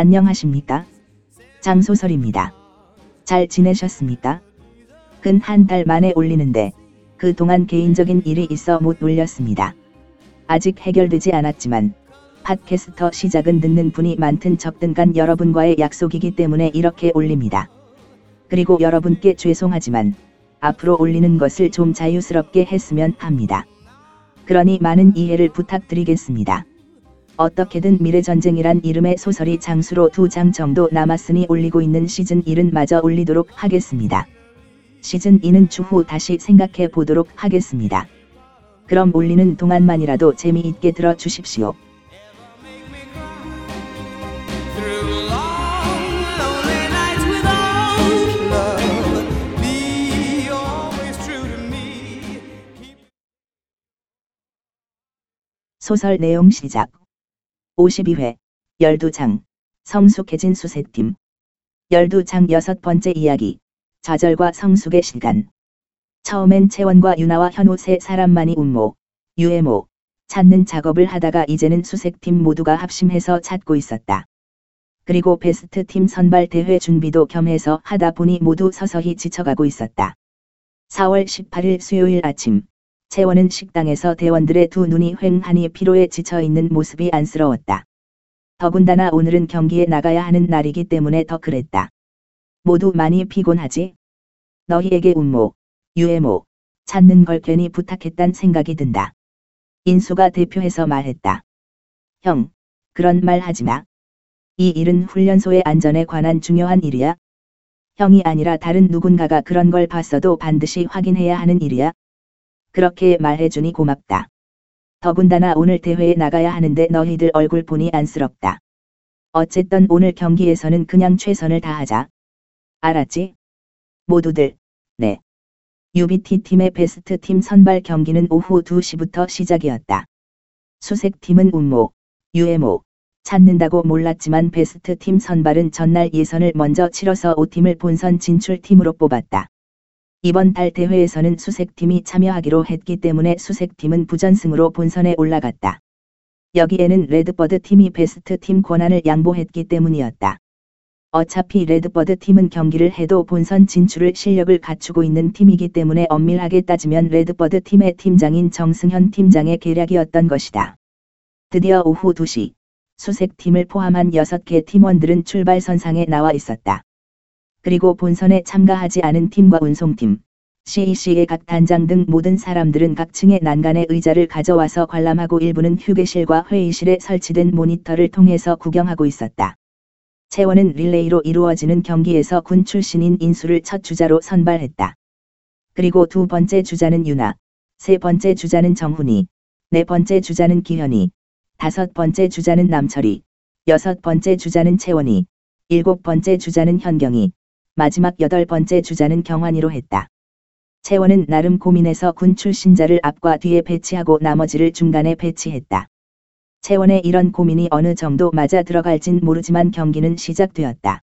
안녕하십니까? 장소설입니다. 잘 지내셨습니까? 근 한 달 만에 올리는데 그동안 개인적인 일이 있어 못 올렸습니다. 아직 해결되지 않았지만 팟캐스터 시작은 듣는 분이 많든 적든 간 여러분과의 약속이기 때문에 이렇게 올립니다. 그리고 여러분께 죄송하지만 앞으로 올리는 것을 좀 자유스럽게 했으면 합니다. 그러니 많은 이해를 부탁드리겠습니다. 어떻게든 미래전쟁이란 이름의 소설이 장수로 두 장 정도 남았으니 올리고 있는 시즌 1은 마저 올리도록 하겠습니다. 시즌 2는 추후 다시 생각해 보도록 하겠습니다. 그럼 올리는 동안만이라도 재미있게 들어 주십시오. Through long, lonely nights without love, be always true to me. 소설 내용 시작. 52회, 12장, 성숙해진 수색팀. 12장 여섯 번째 이야기. 좌절과 성숙의 시간. 처음엔 채원과 유나와 현우 세 사람만이 운모, 유해모, 찾는 작업을 하다가 이제는 수색팀 모두가 합심해서 찾고 있었다. 그리고 베스트 팀 선발 대회 준비도 겸해서 하다 보니 모두 서서히 지쳐가고 있었다. 4월 18일 수요일 아침, 채원은 식당에서 대원들의 두 눈이 휑하니 피로에 지쳐 있는 모습이 안쓰러웠다. 더군다나 오늘은 경기에 나가야 하는 날이기 때문에 더 그랬다. 모두 많이 피곤하지? 너희에게 운모, 유해모, 찾는 걸 괜히 부탁했단 생각이 든다. 인수가 대표해서 말했다. 형, 그런 말 하지 마. 이 일은 훈련소의 안전에 관한 중요한 일이야. 형이 아니라 다른 누군가가 그런 걸 봤어도 반드시 확인해야 하는 일이야. 그렇게 말해주니 고맙다. 더군다나 오늘 대회에 나가야 하는데 너희들 얼굴 보니 안쓰럽다. 어쨌든 오늘 경기에서는 그냥 최선을 다하자. 알았지? 모두들, 네. UBT 팀의 베스트 팀 선발 경기는 오후 2시부터 시작이었다. 수색팀은 운모, 유해모, 찾는다고 몰랐지만 베스트 팀 선발은 전날 예선을 먼저 치러서 5팀을 본선 진출팀으로 뽑았다. 이번 달 대회에서는 수색팀이 참여하기로 했기 때문에 수색팀은 부전승으로 본선에 올라갔다. 여기에는 레드버드 팀이 베스트 팀 권한을 양보했기 때문이었다. 어차피 레드버드 팀은 경기를 해도 본선 진출을 실력을 갖추고 있는 팀이기 때문에 엄밀하게 따지면 레드버드 팀의 팀장인 정승현 팀장의 계략이었던 것이다. 드디어 오후 2시, 수색팀을 포함한 6개 팀원들은 출발선상에 나와 있었다. 그리고 본선에 참가하지 않은 팀과 운송팀, CEC의 각 단장 등 모든 사람들은 각 층의 난간에 의자를 가져와서 관람하고 일부는 휴게실과 회의실에 설치된 모니터를 통해서 구경하고 있었다. 채원은 릴레이로 이루어지는 경기에서 군 출신인 인수를 첫 주자로 선발했다. 그리고 두 번째 주자는 유나, 세 번째 주자는 정훈이, 네 번째 주자는 기현이, 다섯 번째 주자는 남철이, 여섯 번째 주자는 채원이, 일곱 번째 주자는 현경이, 마지막 여덟 번째 주자는 경환이로 했다. 채원은 나름 고민해서 군 출신자를 앞과 뒤에 배치하고 나머지를 중간에 배치했다. 채원의 이런 고민이 어느 정도 맞아 들어갈진 모르지만 경기는 시작되었다.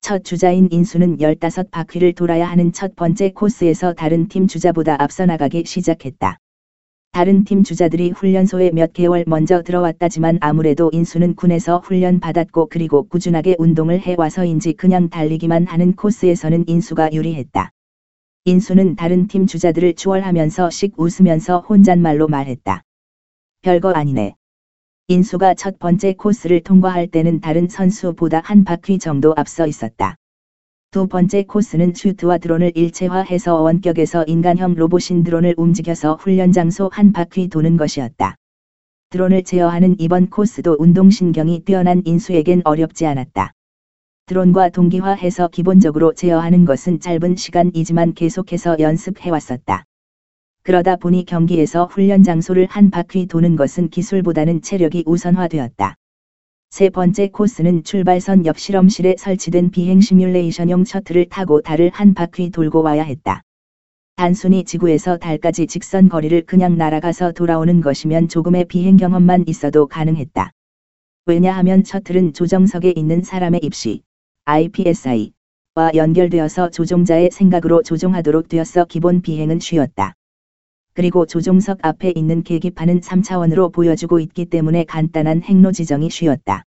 첫 주자인 인수는 15바퀴를 돌아야 하는 첫 번째 코스에서 다른 팀 주자보다 앞서 나가기 시작했다. 다른 팀 주자들이 훈련소에 몇 개월 먼저 들어왔다지만 아무래도 인수는 군에서 훈련 받았고 그리고 꾸준하게 운동을 해와서인지 그냥 달리기만 하는 코스에서는 인수가 유리했다. 인수는 다른 팀 주자들을 추월하면서 씩 웃으면서 혼잣말로 말했다. 별거 아니네. 인수가 첫 번째 코스를 통과할 때는 다른 선수보다 한 바퀴 정도 앞서 있었다. 두 번째 코스는 슈트와 드론을 일체화해서 원격에서 인간형 로봇인 드론을 움직여서 훈련 장소 한 바퀴 도는 것이었다. 드론을 제어하는 이번 코스도 운동신경이 뛰어난 인수에겐 어렵지 않았다. 드론과 동기화해서 기본적으로 제어하는 것은 짧은 시간이지만 계속해서 연습해왔었다. 그러다 보니 경기에서 훈련 장소를 한 바퀴 도는 것은 기술보다는 체력이 우선화되었다. 세 번째 코스는 출발선 옆 실험실에 설치된 비행 시뮬레이션용 셔틀을 타고 달을 한 바퀴 돌고 와야 했다. 단순히 지구에서 달까지 직선 거리를 그냥 날아가서 돌아오는 것이면 조금의 비행 경험만 있어도 가능했다. 왜냐하면 셔틀은 조정석에 있는 사람의 입시, IPSI,와 연결되어서 조종자의 생각으로 조종하도록 되었어 기본 비행은 쉬웠다. 그리고 조종석 앞에 있는 계기판은 3차원으로 보여주고 있기 때문에 간단한 행로 지정이 쉬웠다.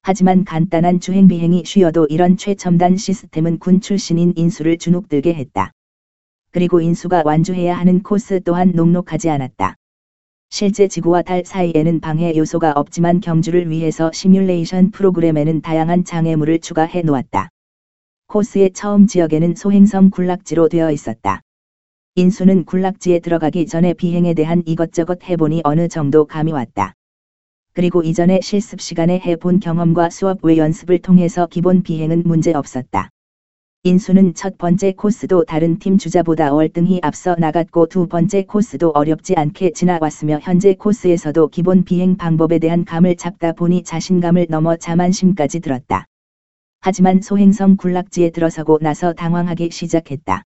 하지만 간단한 주행 비행이 쉬어도 이런 최첨단 시스템은 군 출신인 인수를 주눅들게 했다. 그리고 인수가 완주해야 하는 코스 또한 녹록하지 않았다. 실제 지구와 달 사이에는 방해 요소가 없지만 경주를 위해서 시뮬레이션 프로그램에는 다양한 장애물을 추가해 놓았다. 코스의 처음 지역에는 소행성 군락지로 되어 있었다. 인수는 군락지에 들어가기 전에 비행에 대한 이것저것 해보니 어느 정도 감이 왔다. 그리고 이전에 실습 시간에 해본 경험과 수업 외 연습을 통해서 기본 비행은 문제 없었다. 인수는 첫 번째 코스도 다른 팀 주자보다 월등히 앞서 나갔고 두 번째 코스도 어렵지 않게 지나왔으며 현재 코스에서도 기본 비행 방법에 대한 감을 잡다 보니 자신감을 넘어 자만심까지 들었다. 하지만 소행성 군락지에 들어서고 나서 당황하기 시작했다.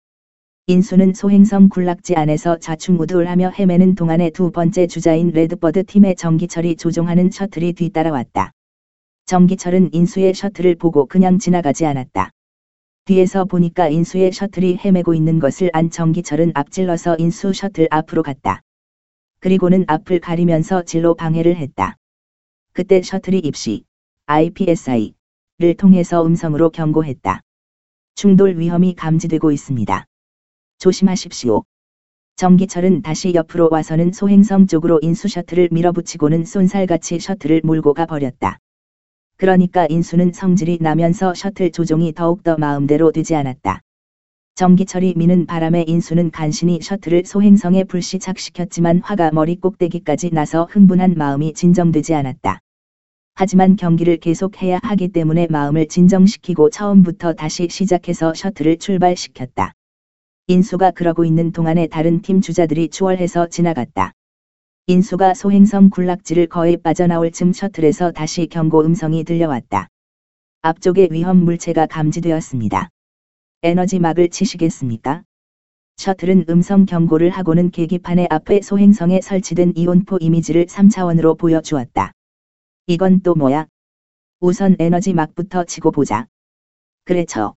인수는 소행성 군락지 안에서 좌충우돌하며 헤매는 동안에 두 번째 주자인 레드버드 팀의 전기철이 조종하는 셔틀이 뒤따라왔다. 전기철은 인수의 셔틀을 보고 그냥 지나가지 않았다. 뒤에서 보니까 인수의 셔틀이 헤매고 있는 것을 안 전기철은 앞질러서 인수 셔틀 앞으로 갔다. 그리고는 앞을 가리면서 진로 방해를 했다. 그때 셔틀이 입시, IPSI,를 통해서 음성으로 경고했다. 충돌 위험이 감지되고 있습니다. 조심하십시오. 전기철은 다시 옆으로 와서는 소행성 쪽으로 인수 셔틀을 밀어붙이고는 쏜살같이 셔틀을 몰고 가 버렸다. 그러니까 인수는 성질이 나면서 셔틀 조종이 더욱더 마음대로 되지 않았다. 전기철이 미는 바람에 인수는 간신히 셔틀을 소행성에 불시착시켰지만 화가 머리 꼭대기까지 나서 흥분한 마음이 진정되지 않았다. 하지만 경기를 계속해야 하기 때문에 마음을 진정시키고 처음부터 다시 시작해서 셔틀을 출발시켰다. 인수가 그러고 있는 동안에 다른 팀 주자들이 추월해서 지나갔다. 인수가 소행성 군락지를 거의 빠져나올 즈음 셔틀에서 다시 경고 음성이 들려왔다. 앞쪽에 위험 물체가 감지되었습니다. 에너지 막을 치시겠습니까? 셔틀은 음성 경고를 하고는 계기판의 앞에 소행성에 설치된 이온포 이미지를 3차원으로 보여주었다. 이건 또 뭐야? 우선 에너지 막부터 치고 보자. 그래 쳐.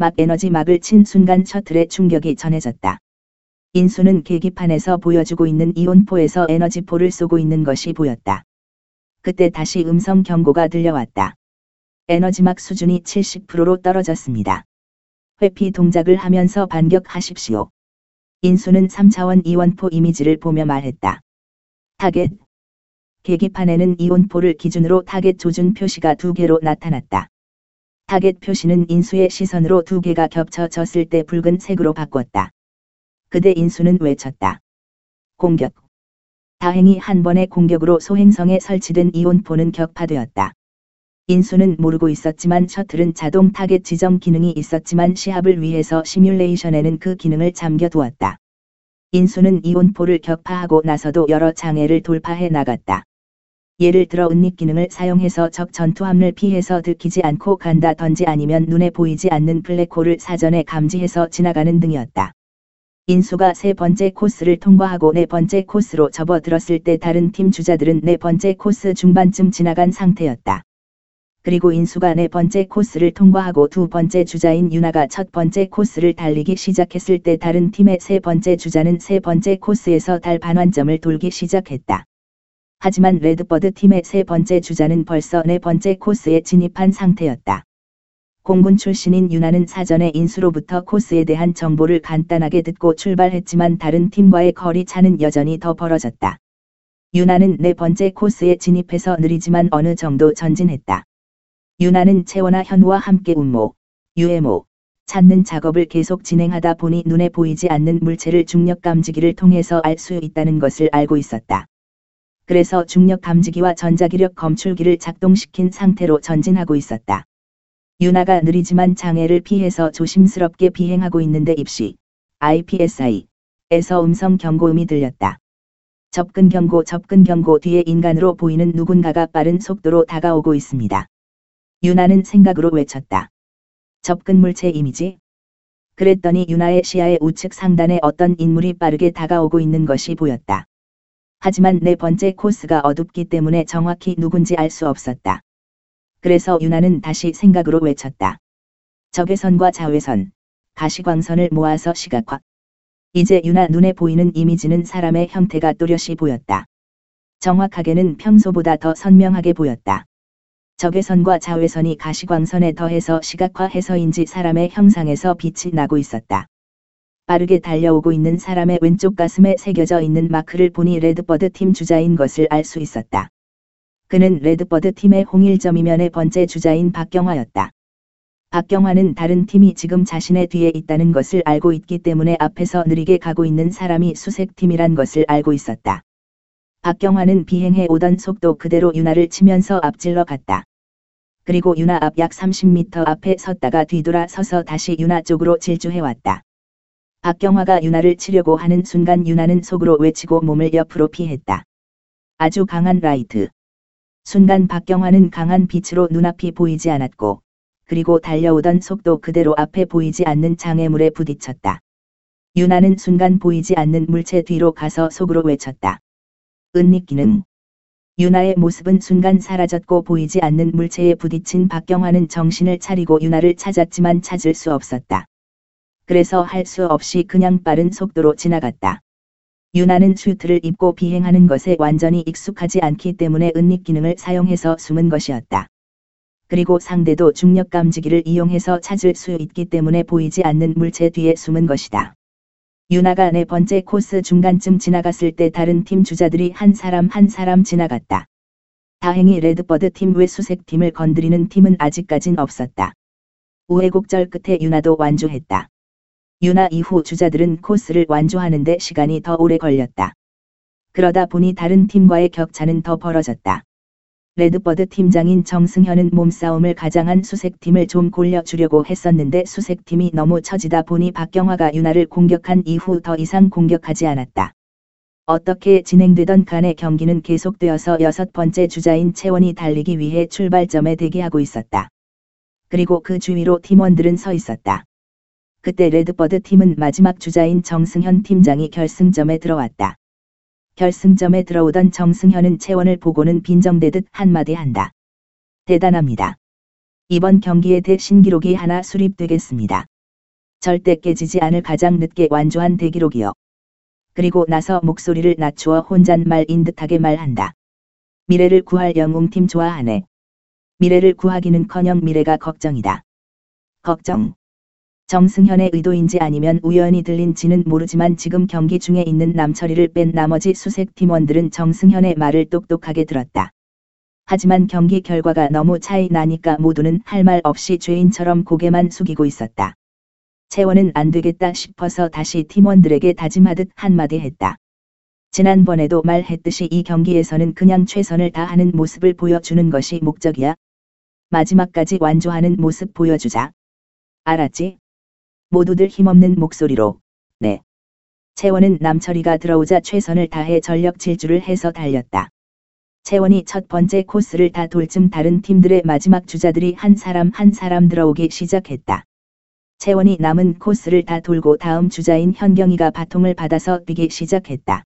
막 에너지 막을 친 순간 셔틀의 충격이 전해졌다. 인수는 계기판에서 보여주고 있는 이온포에서 에너지포를 쏘고 있는 것이 보였다. 그때 다시 음성 경고가 들려왔다. 에너지막 수준이 70%로 떨어졌습니다. 회피 동작을 하면서 반격하십시오. 인수는 3차원 이온포 이미지를 보며 말했다. 타겟. 계기판에는 이온포를 기준으로 타겟 조준 표시가 두 개로 나타났다. 타겟 표시는 인수의 시선으로 두 개가 겹쳐졌을 때 붉은 색으로 바꿨다. 그때 인수는 외쳤다. 공격. 다행히 한 번의 공격으로 소행성에 설치된 이온포는 격파되었다. 인수는 모르고 있었지만 셔틀은 자동 타겟 지정 기능이 있었지만 시합을 위해서 시뮬레이션에는 그 기능을 잠겨두었다. 인수는 이온포를 격파하고 나서도 여러 장애를 돌파해 나갔다. 예를 들어 은닉 기능을 사용해서 적 전투함을 피해서 들키지 않고 간다던지 아니면 눈에 보이지 않는 블랙홀을 사전에 감지해서 지나가는 등이었다. 인수가 세 번째 코스를 통과하고 네 번째 코스로 접어들었을 때 다른 팀 주자들은 네 번째 코스 중반쯤 지나간 상태였다. 그리고 인수가 네 번째 코스를 통과하고 두 번째 주자인 유나가 첫 번째 코스를 달리기 시작했을 때 다른 팀의 세 번째 주자는 세 번째 코스에서 달 반환점을 돌기 시작했다. 하지만 레드버드 팀의 세 번째 주자는 벌써 네 번째 코스에 진입한 상태였다. 공군 출신인 유나는 사전에 인수로부터 코스에 대한 정보를 간단하게 듣고 출발했지만 다른 팀과의 거리 차는 여전히 더 벌어졌다. 유나는 네 번째 코스에 진입해서 느리지만 어느 정도 전진했다. 유나는 채원아 현우와 함께 운모, 유해모, 찾는 작업을 계속 진행하다 보니 눈에 보이지 않는 물체를 중력 감지기를 통해서 알 수 있다는 것을 알고 있었다. 그래서 중력 감지기와 전자기력 검출기를 작동시킨 상태로 전진하고 있었다. 유나가 느리지만 장애를 피해서 조심스럽게 비행하고 있는데 입시, IPSI, 에서 음성 경고음이 들렸다. 접근 경고 접근 경고 뒤에 인간으로 보이는 누군가가 빠른 속도로 다가오고 있습니다. 유나는 생각으로 외쳤다. 접근 물체 이미지? 그랬더니 유나의 시야의 우측 상단에 어떤 인물이 빠르게 다가오고 있는 것이 보였다. 하지만 네 번째 코스가 어둡기 때문에 정확히 누군지 알 수 없었다. 그래서 유나는 다시 생각으로 외쳤다. 적외선과 자외선, 가시광선을 모아서 시각화. 이제 유나 눈에 보이는 이미지는 사람의 형태가 또렷이 보였다. 정확하게는 평소보다 더 선명하게 보였다. 적외선과 자외선이 가시광선에 더해서 시각화해서인지 사람의 형상에서 빛이 나고 있었다. 빠르게 달려오고 있는 사람의 왼쪽 가슴에 새겨져 있는 마크를 보니 레드버드 팀 주자인 것을 알 수 있었다. 그는 레드버드 팀의 홍일점이며 네 번째 주자인 박경화였다. 박경화는 다른 팀이 지금 자신의 뒤에 있다는 것을 알고 있기 때문에 앞에서 느리게 가고 있는 사람이 수색팀이란 것을 알고 있었다. 박경화는 비행해 오던 속도 그대로 윤아를 치면서 앞질러 갔다. 그리고 윤아 앞약 30m 앞에 섰다가 뒤돌아 서서 다시 윤아 쪽으로 질주해왔다. 박경화가 윤아를 치려고 하는 순간 윤아는 속으로 외치고 몸을 옆으로 피했다. 아주 강한 라이트. 순간 박경화는 강한 빛으로 눈앞이 보이지 않았고, 그리고 달려오던 속도 그대로 앞에 보이지 않는 장애물에 부딪혔다. 윤아는 순간 보이지 않는 물체 뒤로 가서 속으로 외쳤다. 은닉기능. 윤아의 모습은 순간 사라졌고 보이지 않는 물체에 부딪힌 박경화는 정신을 차리고 윤아를 찾았지만 찾을 수 없었다. 그래서 할 수 없이 그냥 빠른 속도로 지나갔다. 윤아는 슈트를 입고 비행하는 것에 완전히 익숙하지 않기 때문에 은닉 기능을 사용해서 숨은 것이었다. 그리고 상대도 중력 감지기를 이용해서 찾을 수 있기 때문에 보이지 않는 물체 뒤에 숨은 것이다. 윤아가 네 번째 코스 중간쯤 지나갔을 때 다른 팀 주자들이 한 사람 한 사람 지나갔다. 다행히 레드버드 팀 외 수색 팀을 건드리는 팀은 아직까진 없었다. 우여곡절 끝에 윤아도 완주했다. 윤아 이후 주자들은 코스를 완주하는 데 시간이 더 오래 걸렸다. 그러다 보니 다른 팀과의 격차는 더 벌어졌다. 레드버드 팀장인 정승현은 몸싸움을 가장한 수색팀을 좀 골려주려고 했었는데 수색팀이 너무 처지다 보니 박경화가 윤아를 공격한 이후 더 이상 공격하지 않았다. 어떻게 진행되던 간에 경기는 계속되어서 여섯 번째 주자인 채원이 달리기 위해 출발점에 대기하고 있었다. 그리고 그 주위로 팀원들은 서 있었다. 그때 레드버드 팀은 마지막 주자인 정승현 팀장이 결승점에 들어왔다. 결승점에 들어오던 정승현은 채원을 보고는 빈정대듯 한마디 한다. 대단합니다. 이번 경기에 대 신기록이 하나 수립되겠습니다. 절대 깨지지 않을 가장 늦게 완주한 대기록이요. 그리고 나서 목소리를 낮추어 혼잣말인 듯하게 말한다. 미래를 구할 영웅팀 좋아하네. 미래를 구하기는커녕 미래가 걱정이다. 걱정. 정승현의 의도인지 아니면 우연히 들린지는 모르지만 지금 경기 중에 있는 남철이를 뺀 나머지 수색 팀원들은 정승현의 말을 똑똑하게 들었다. 하지만 경기 결과가 너무 차이 나니까 모두는 할 말 없이 죄인처럼 고개만 숙이고 있었다. 채원은 안 되겠다 싶어서 다시 팀원들에게 다짐하듯 한마디 했다. 지난번에도 말했듯이 이 경기에서는 그냥 최선을 다하는 모습을 보여주는 것이 목적이야. 마지막까지 완주하는 모습 보여주자. 알았지? 모두들 힘없는 목소리로, 네. 채원은 남철이가 들어오자 최선을 다해 전력 질주를 해서 달렸다. 채원이 첫 번째 코스를 다 돌쯤 다른 팀들의 마지막 주자들이 한 사람 한 사람 들어오기 시작했다. 채원이 남은 코스를 다 돌고 다음 주자인 현경이가 바통을 받아서 뛰기 시작했다.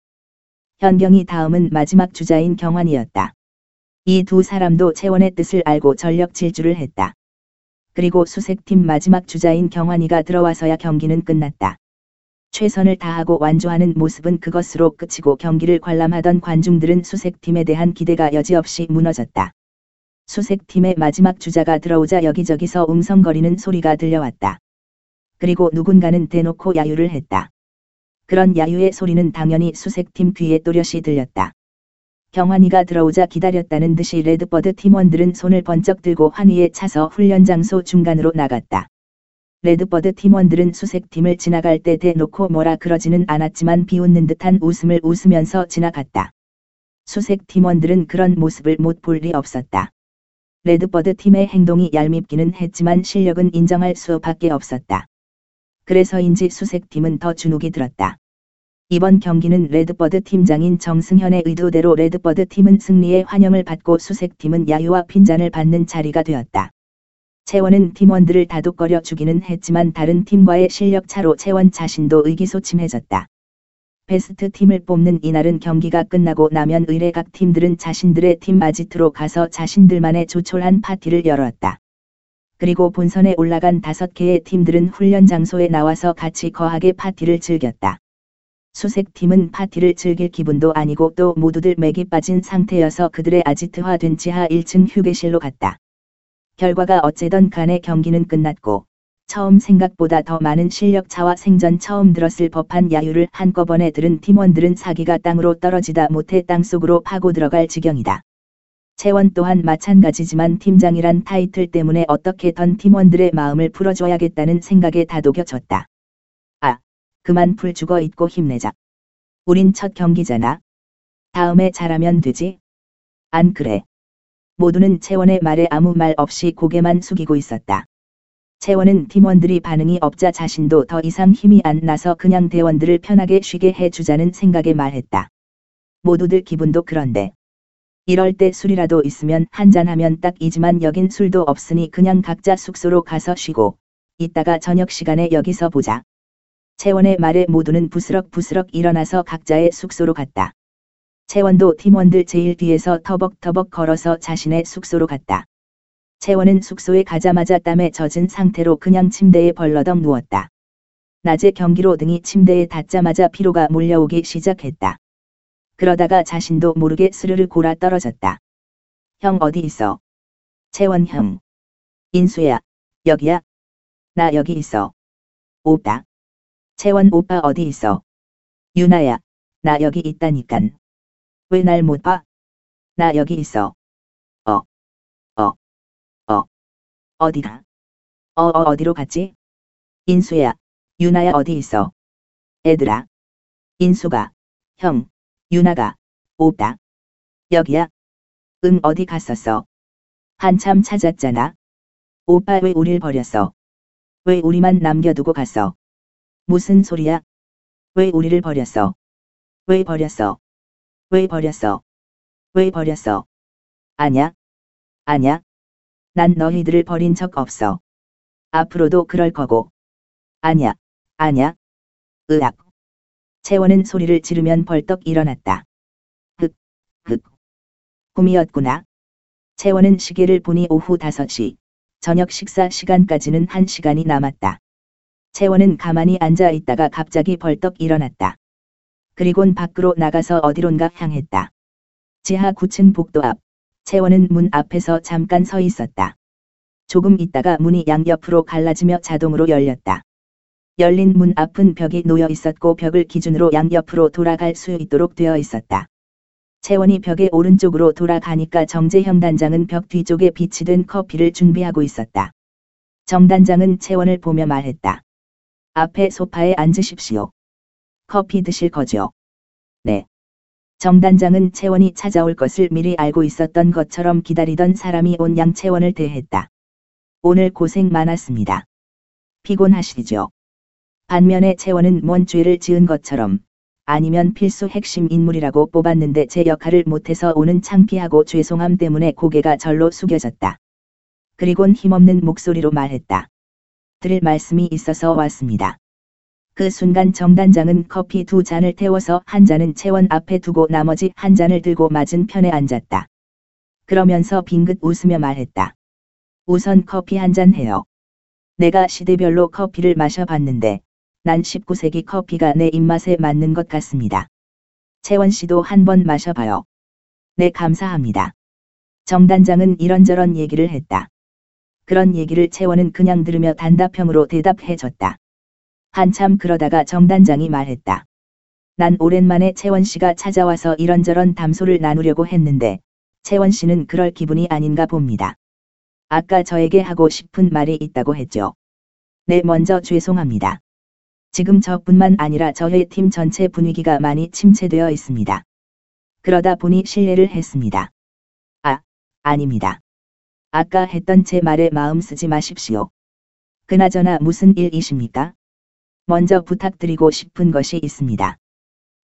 현경이 다음은 마지막 주자인 경환이었다. 이 두 사람도 채원의 뜻을 알고 전력 질주를 했다. 그리고 수색팀 마지막 주자인 경환이가 들어와서야 경기는 끝났다. 최선을 다하고 완주하는 모습은 그것으로 끝이고 경기를 관람하던 관중들은 수색팀에 대한 기대가 여지없이 무너졌다. 수색팀의 마지막 주자가 들어오자 여기저기서 웅성거리는 소리가 들려왔다. 그리고 누군가는 대놓고 야유를 했다. 그런 야유의 소리는 당연히 수색팀 귀에 또렷이 들렸다. 경환이가 들어오자 기다렸다는 듯이 레드버드 팀원들은 손을 번쩍 들고 환희에 차서 훈련 장소 중간으로 나갔다. 레드버드 팀원들은 수색팀을 지나갈 때 대놓고 뭐라 그러지는 않았지만 비웃는 듯한 웃음을 웃으면서 지나갔다. 수색 팀원들은 그런 모습을 못 볼 리 없었다. 레드버드 팀의 행동이 얄밉기는 했지만 실력은 인정할 수밖에 없었다. 그래서인지 수색팀은 더 주눅이 들었다. 이번 경기는 레드버드 팀장인 정승현의 의도대로 레드버드 팀은 승리의 환영을 받고 수색팀은 야유와 핀잔을 받는 자리가 되었다. 채원은 팀원들을 다독거려 주기는 했지만 다른 팀과의 실력 차로 채원 자신도 의기소침해졌다. 베스트 팀을 뽑는 이날은 경기가 끝나고 나면 으레 각 팀들은 자신들의 팀 아지트로 가서 자신들만의 조촐한 파티를 열었다. 그리고 본선에 올라간 다섯 개의 팀들은 훈련 장소에 나와서 같이 거하게 파티를 즐겼다. 수색팀은 파티를 즐길 기분도 아니고 또 모두들 맥이 빠진 상태여서 그들의 아지트화된 지하 1층 휴게실로 갔다. 결과가 어째던 간에 경기는 끝났고 처음 생각보다 더 많은 실력차와 생전 처음 들었을 법한 야유를 한꺼번에 들은 팀원들은 사기가 땅으로 떨어지다 못해 땅속으로 파고 들어갈 지경이다. 채원 또한 마찬가지지만 팀장이란 타이틀 때문에 어떻게든 팀원들의 마음을 풀어줘야겠다는 생각에 다독여졌다. 아, 그만 풀 죽어 있고 힘내자. 우린 첫 경기잖아. 다음에 잘하면 되지. 안 그래. 모두는 채원의 말에 아무 말 없이 고개만 숙이고 있었다. 채원은 팀원들이 반응이 없자 자신도 더 이상 힘이 안 나서 그냥 대원들을 편하게 쉬게 해주자는 생각에 말했다. 모두들 기분도 그런데. 이럴 때 술이라도 있으면 한잔하면 딱이지만 여긴 술도 없으니 그냥 각자 숙소로 가서 쉬고 이따가 저녁 시간에 여기서 보자. 채원의 말에 모두는 부스럭부스럭 일어나서 각자의 숙소로 갔다. 채원도 팀원들 제일 뒤에서 터벅터벅 걸어서 자신의 숙소로 갔다. 채원은 숙소에 가자마자 땀에 젖은 상태로 그냥 침대에 벌러덩 누웠다. 낮에 경기로 등이 침대에 닿자마자 피로가 몰려오기 시작했다. 그러다가 자신도 모르게 스르르 골아 떨어졌다. 형 어디 있어? 채원 형. 인수야, 여기야? 나 여기 있어. 오빠. 채원 오빠 어디 있어? 유나야, 나 여기 있다니깐. 왜 날 못 봐? 나 여기 있어. 어, 어, 어, 어디가? 어, 어, 어디로 갔지? 인수야, 유나야 어디 있어? 애들아. 인수가, 형, 유나가, 오빠. 여기야. 응, 어디 갔었어? 한참 찾았잖아. 오빠 왜 우릴 버렸어? 왜 우리만 남겨두고 갔어? 무슨 소리야? 왜 우리를 버렸어? 왜 버렸어? 왜 버렸어? 왜 버렸어? 아냐? 아냐? 난 너희들을 버린 적 없어. 앞으로도 그럴 거고. 아냐? 아냐? 으악. 채원은 소리를 지르면 벌떡 일어났다. 흑, 흑. 꿈이었구나. 채원은 시계를 보니 오후 5시. 저녁 식사 시간까지는 1시간이 남았다. 채원은 가만히 앉아 있다가 갑자기 벌떡 일어났다. 그리곤 밖으로 나가서 어디론가 향했다. 지하 9층 복도 앞. 채원은 문 앞에서 잠깐 서 있었다. 조금 있다가 문이 양옆으로 갈라지며 자동으로 열렸다. 열린 문 앞은 벽이 놓여 있었고 벽을 기준으로 양옆으로 돌아갈 수 있도록 되어 있었다. 채원이 벽의 오른쪽으로 돌아가니까 정재형 단장은 벽 뒤쪽에 비치된 커피를 준비하고 있었다. 정 단장은 채원을 보며 말했다. 앞에 소파에 앉으십시오. 커피 드실 거죠? 네. 정 단장은 채원이 찾아올 것을 미리 알고 있었던 것처럼 기다리던 사람이 온 양 채원을 대했다. 오늘 고생 많았습니다. 피곤하시죠? 반면에 채원은 뭔 죄를 지은 것처럼 아니면 필수 핵심 인물이라고 뽑았는데 제 역할을 못해서 오는 창피하고 죄송함 때문에 고개가 절로 숙여졌다. 그리곤 힘없는 목소리로 말했다. 드릴 말씀이 있어서 왔습니다. 그 순간 정단장은 커피 두 잔을 태워서 한 잔은 채원 앞에 두고 나머지 한 잔을 들고 맞은 편에 앉았다. 그러면서 빙긋 웃으며 말했다. 우선 커피 한 잔 해요. 내가 시대별로 커피를 마셔봤는데 난 19세기 커피가 내 입맛에 맞는 것 같습니다. 채원 씨도 한 번 마셔봐요. 네, 감사합니다. 정단장은 이런저런 얘기를 했다. 그런 얘기를 채원은 그냥 들으며 단답형으로 대답해줬다. 한참 그러다가 정단장이 말했다. 난 오랜만에 채원 씨가 찾아와서 이런저런 담소를 나누려고 했는데, 채원 씨는 그럴 기분이 아닌가 봅니다. 아까 저에게 하고 싶은 말이 있다고 했죠. 네, 먼저 죄송합니다. 지금 저뿐만 아니라 저희 팀 전체 분위기가 많이 침체되어 있습니다. 그러다 보니 실례를 했습니다. 아, 아닙니다. 아까 했던 제 말에 마음 쓰지 마십시오. 그나저나 무슨 일이십니까? 먼저 부탁드리고 싶은 것이 있습니다.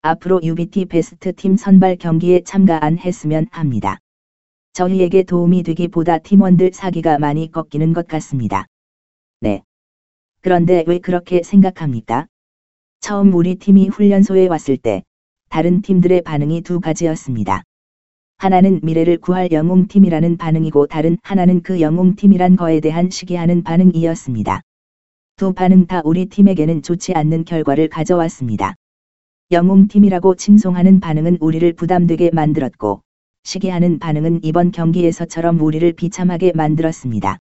앞으로 UBT 베스트 팀 선발 경기에 참가 안 했으면 합니다. 저희에게 도움이 되기보다 팀원들 사기가 많이 꺾이는 것 같습니다. 네. 그런데 왜 그렇게 생각합니까? 처음 우리 팀이 훈련소에 왔을 때, 다른 팀들의 반응이 두 가지였습니다. 하나는 미래를 구할 영웅팀이라는 반응이고 다른 하나는 그 영웅팀이란 거에 대한 시기하는 반응이었습니다. 두 반응 다 우리 팀에게는 좋지 않는 결과를 가져왔습니다. 영웅팀이라고 칭송하는 반응은 우리를 부담되게 만들었고, 시기하는 반응은 이번 경기에서처럼 우리를 비참하게 만들었습니다.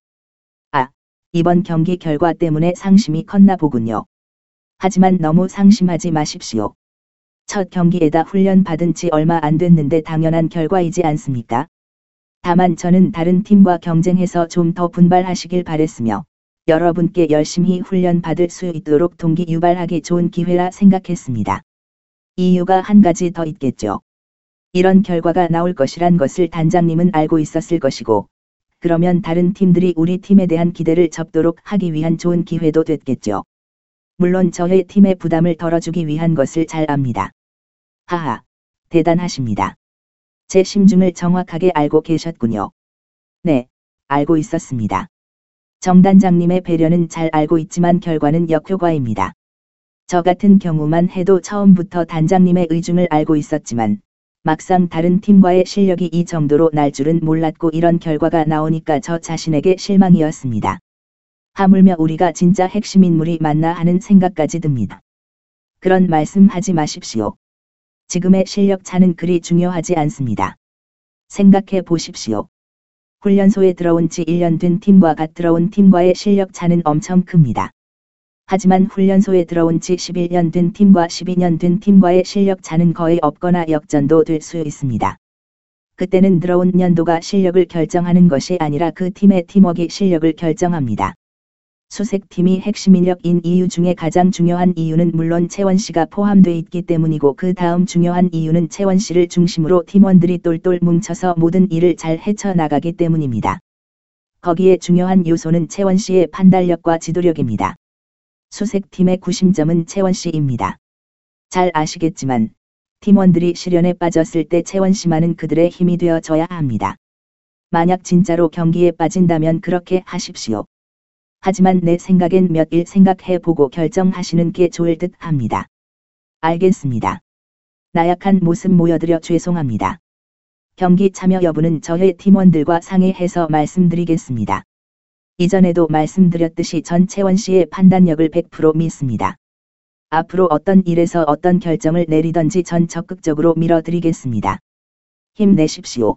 아, 이번 경기 결과 때문에 상심이 컸나 보군요. 하지만 너무 상심하지 마십시오. 첫 경기에다 훈련 받은 지 얼마 안 됐는데 당연한 결과이지 않습니까? 다만 저는 다른 팀과 경쟁해서 좀 더 분발하시길 바랬으며, 여러분께 열심히 훈련 받을 수 있도록 동기 유발하기 좋은 기회라 생각했습니다. 이유가 한 가지 더 있겠죠. 이런 결과가 나올 것이란 것을 단장님은 알고 있었을 것이고, 그러면 다른 팀들이 우리 팀에 대한 기대를 접도록 하기 위한 좋은 기회도 됐겠죠. 물론 저의 팀의 부담을 덜어주기 위한 것을 잘 압니다. 하하, 대단하십니다. 제 심중을 정확하게 알고 계셨군요. 네, 알고 있었습니다. 정단장님의 배려는 잘 알고 있지만 결과는 역효과입니다. 저 같은 경우만 해도 처음부터 단장님의 의중을 알고 있었지만, 막상 다른 팀과의 실력이 이 정도로 날 줄은 몰랐고 이런 결과가 나오니까 저 자신에게 실망이었습니다. 하물며 우리가 진짜 핵심 인물이 맞나 하는 생각까지 듭니다. 그런 말씀 하지 마십시오. 지금의 실력 차는 그리 중요하지 않습니다. 생각해 보십시오. 훈련소에 들어온 지 1년 된 팀과 갓 들어온 팀과의 실력 차는 엄청 큽니다. 하지만 훈련소에 들어온 지 11년 된 팀과 12년 된 팀과의 실력 차는 거의 없거나 역전도 될 수 있습니다. 그때는 들어온 년도가 실력을 결정하는 것이 아니라 그 팀의 팀워크 실력을 결정합니다. 수색팀이 핵심 인력인 이유 중에 가장 중요한 이유는 물론 채원 씨가 포함돼 있기 때문이고 그 다음 중요한 이유는 채원 씨를 중심으로 팀원들이 똘똘 뭉쳐서 모든 일을 잘 헤쳐나가기 때문입니다. 거기에 중요한 요소는 채원 씨의 판단력과 지도력입니다. 수색팀의 구심점은 채원 씨입니다. 잘 아시겠지만 팀원들이 시련에 빠졌을 때 채원 씨만은 그들의 힘이 되어줘야 합니다. 만약 진짜로 경기에 빠진다면 그렇게 하십시오. 하지만 내 생각엔 몇 일 생각해 보고 결정하시는 게 좋을 듯 합니다. 알겠습니다. 나약한 모습 모여드려 죄송합니다. 경기 참여 여부는 저의 팀원들과 상의해서 말씀드리겠습니다. 이전에도 말씀드렸듯이 전채원 씨의 판단력을 100% 믿습니다. 앞으로 어떤 일에서 어떤 결정을 내리던지 전 적극적으로 밀어드리겠습니다. 힘내십시오.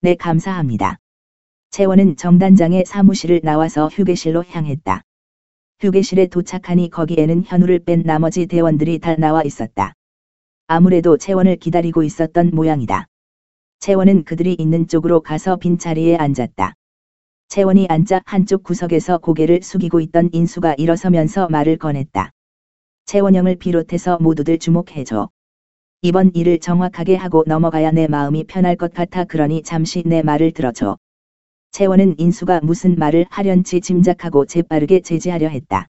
네, 감사합니다. 채원은 정단장의 사무실을 나와서 휴게실로 향했다. 휴게실에 도착하니 거기에는 현우를 뺀 나머지 대원들이 다 나와 있었다. 아무래도 채원을 기다리고 있었던 모양이다. 채원은 그들이 있는 쪽으로 가서 빈자리에 앉았다. 채원이 앉아 한쪽 구석에서 고개를 숙이고 있던 인수가 일어서면서 말을 꺼냈다. 채원형을 비롯해서 모두들 주목해줘. 이번 일을 정확하게 하고 넘어가야 내 마음이 편할 것 같아 그러니 잠시 내 말을 들어줘. 채원은 인수가 무슨 말을 하련지 짐작하고 재빠르게 제지하려 했다.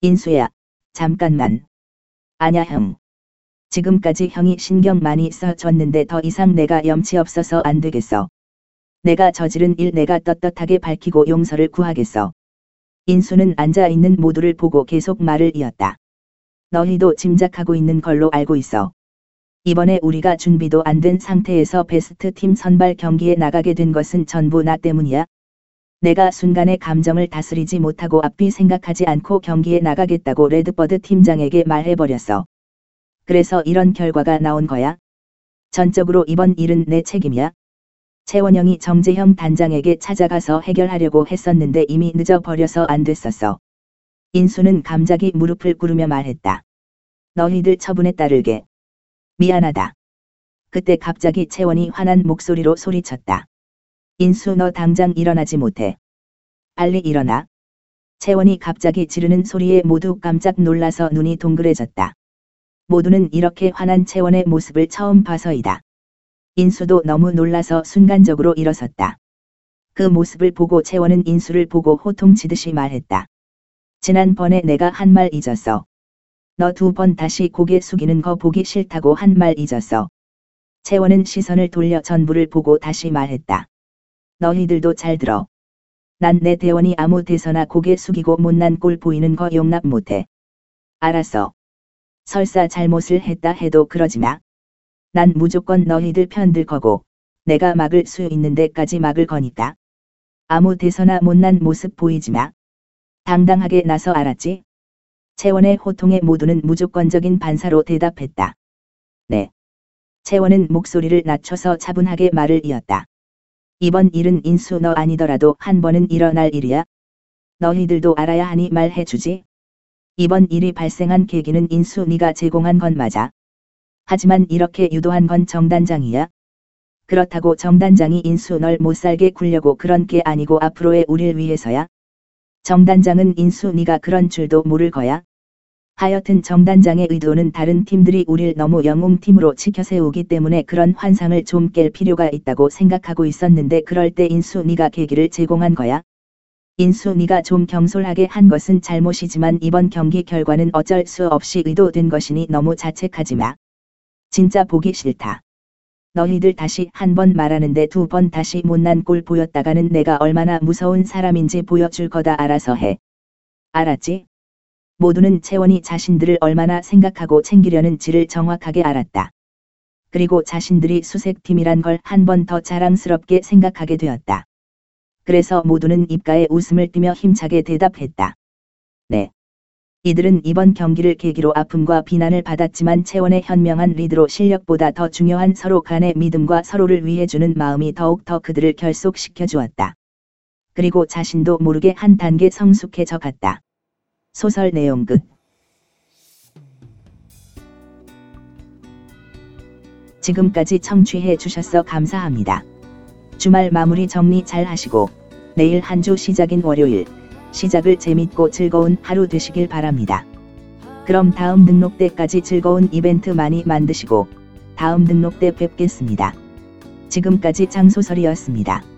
인수야, 잠깐만. 아냐 형. 지금까지 형이 신경 많이 써줬는데 더 이상 내가 염치 없어서 안 되겠어. 내가 저지른 일 내가 떳떳하게 밝히고 용서를 구하겠어. 인수는 앉아 있는 모두를 보고 계속 말을 이었다. 너희도 짐작하고 있는 걸로 알고 있어. 이번에 우리가 준비도 안 된 상태에서 베스트 팀 선발 경기에 나가게 된 것은 전부 나 때문이야. 내가 순간의 감정을 다스리지 못하고 앞뒤 생각하지 않고 경기에 나가겠다고 레드버드 팀장에게 말해버렸어. 그래서 이런 결과가 나온 거야. 전적으로 이번 일은 내 책임이야. 채원영이 정재형 단장에게 찾아가서 해결하려고 했었는데 이미 늦어버려서 안 됐었어. 인수는 감작이 무릎을 꿇으며 말했다. 너희들 처분에 따르게. 미안하다. 그때 갑자기 채원이 화난 목소리로 소리쳤다. 인수 너 당장 일어나지 못해. 빨리 일어나. 채원이 갑자기 지르는 소리에 모두 깜짝 놀라서 눈이 동그래졌다. 모두는 이렇게 화난 채원의 모습을 처음 봐서이다. 인수도 너무 놀라서 순간적으로 일어섰다. 그 모습을 보고 채원은 인수를 보고 호통치듯이 말했다. 지난번에 내가 한 말 잊었어. 너 두 번 다시 고개 숙이는 거 보기 싫다고 한 말 잊었어. 채원은 시선을 돌려 전부를 보고 다시 말했다. 너희들도 잘 들어. 난 내 대원이 아무 데서나 고개 숙이고 못난 꼴 보이는 거 용납 못해. 알았어. 설사 잘못을 했다 해도 그러지 마. 난 무조건 너희들 편들 거고, 내가 막을 수 있는 데까지 막을 거니까. 아무 데서나 못난 모습 보이지 마. 당당하게 나서 알았지? 채원의 호통에 모두는 무조건적인 반사로 대답했다. 네. 채원은 목소리를 낮춰서 차분하게 말을 이었다. 이번 일은 인수 너 아니더라도 한 번은 일어날 일이야. 너희들도 알아야 하니 말해주지. 이번 일이 발생한 계기는 인수 네가 제공한 건 맞아. 하지만 이렇게 유도한 건 정단장이야. 그렇다고 정단장이 인수 널 못살게 굴려고 그런 게 아니고 앞으로의 우릴 위해서야. 정단장은 인수 네가 그런 줄도 모를 거야. 하여튼 정단장의 의도는 다른 팀들이 우릴 너무 영웅팀으로 치켜세우기 때문에 그런 환상을 좀 깰 필요가 있다고 생각하고 있었는데 그럴 때 인수 네가 계기를 제공한 거야. 인수 네가 좀 경솔하게 한 것은 잘못이지만 이번 경기 결과는 어쩔 수 없이 의도된 것이니 너무 자책하지 마. 진짜 보기 싫다. 너희들 다시 한 번 말하는데 두 번 다시 못난 꼴 보였다가는 내가 얼마나 무서운 사람인지 보여줄 거다 알아서 해. 알았지? 모두는 채원이 자신들을 얼마나 생각하고 챙기려는지를 정확하게 알았다. 그리고 자신들이 수색팀이란 걸 한 번 더 자랑스럽게 생각하게 되었다. 그래서 모두는 입가에 웃음을 띠며 힘차게 대답했다. 네. 이들은 이번 경기를 계기로 아픔과 비난을 받았지만 채원의 현명한 리드로 실력보다 더 중요한 서로 간의 믿음과 서로를 위해 주는 마음이 더욱 더 그들을 결속시켜 주었다. 그리고 자신도 모르게 한 단계 성숙해져 갔다. 소설 내용 끝. 지금까지 청취해 주셔서 감사합니다. 주말 마무리 정리 잘 하시고 내일 한 주 시작인 월요일 시작을 재밌고 즐거운 하루 되시길 바랍니다. 그럼 다음 등록 때까지 즐거운 이벤트 많이 만드시고 다음 등록 때 뵙겠습니다. 지금까지 장소설이었습니다.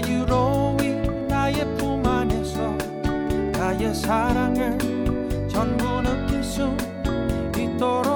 자유로이 나의 품 안에서 나의 사랑을 전부 느낄 수 있도록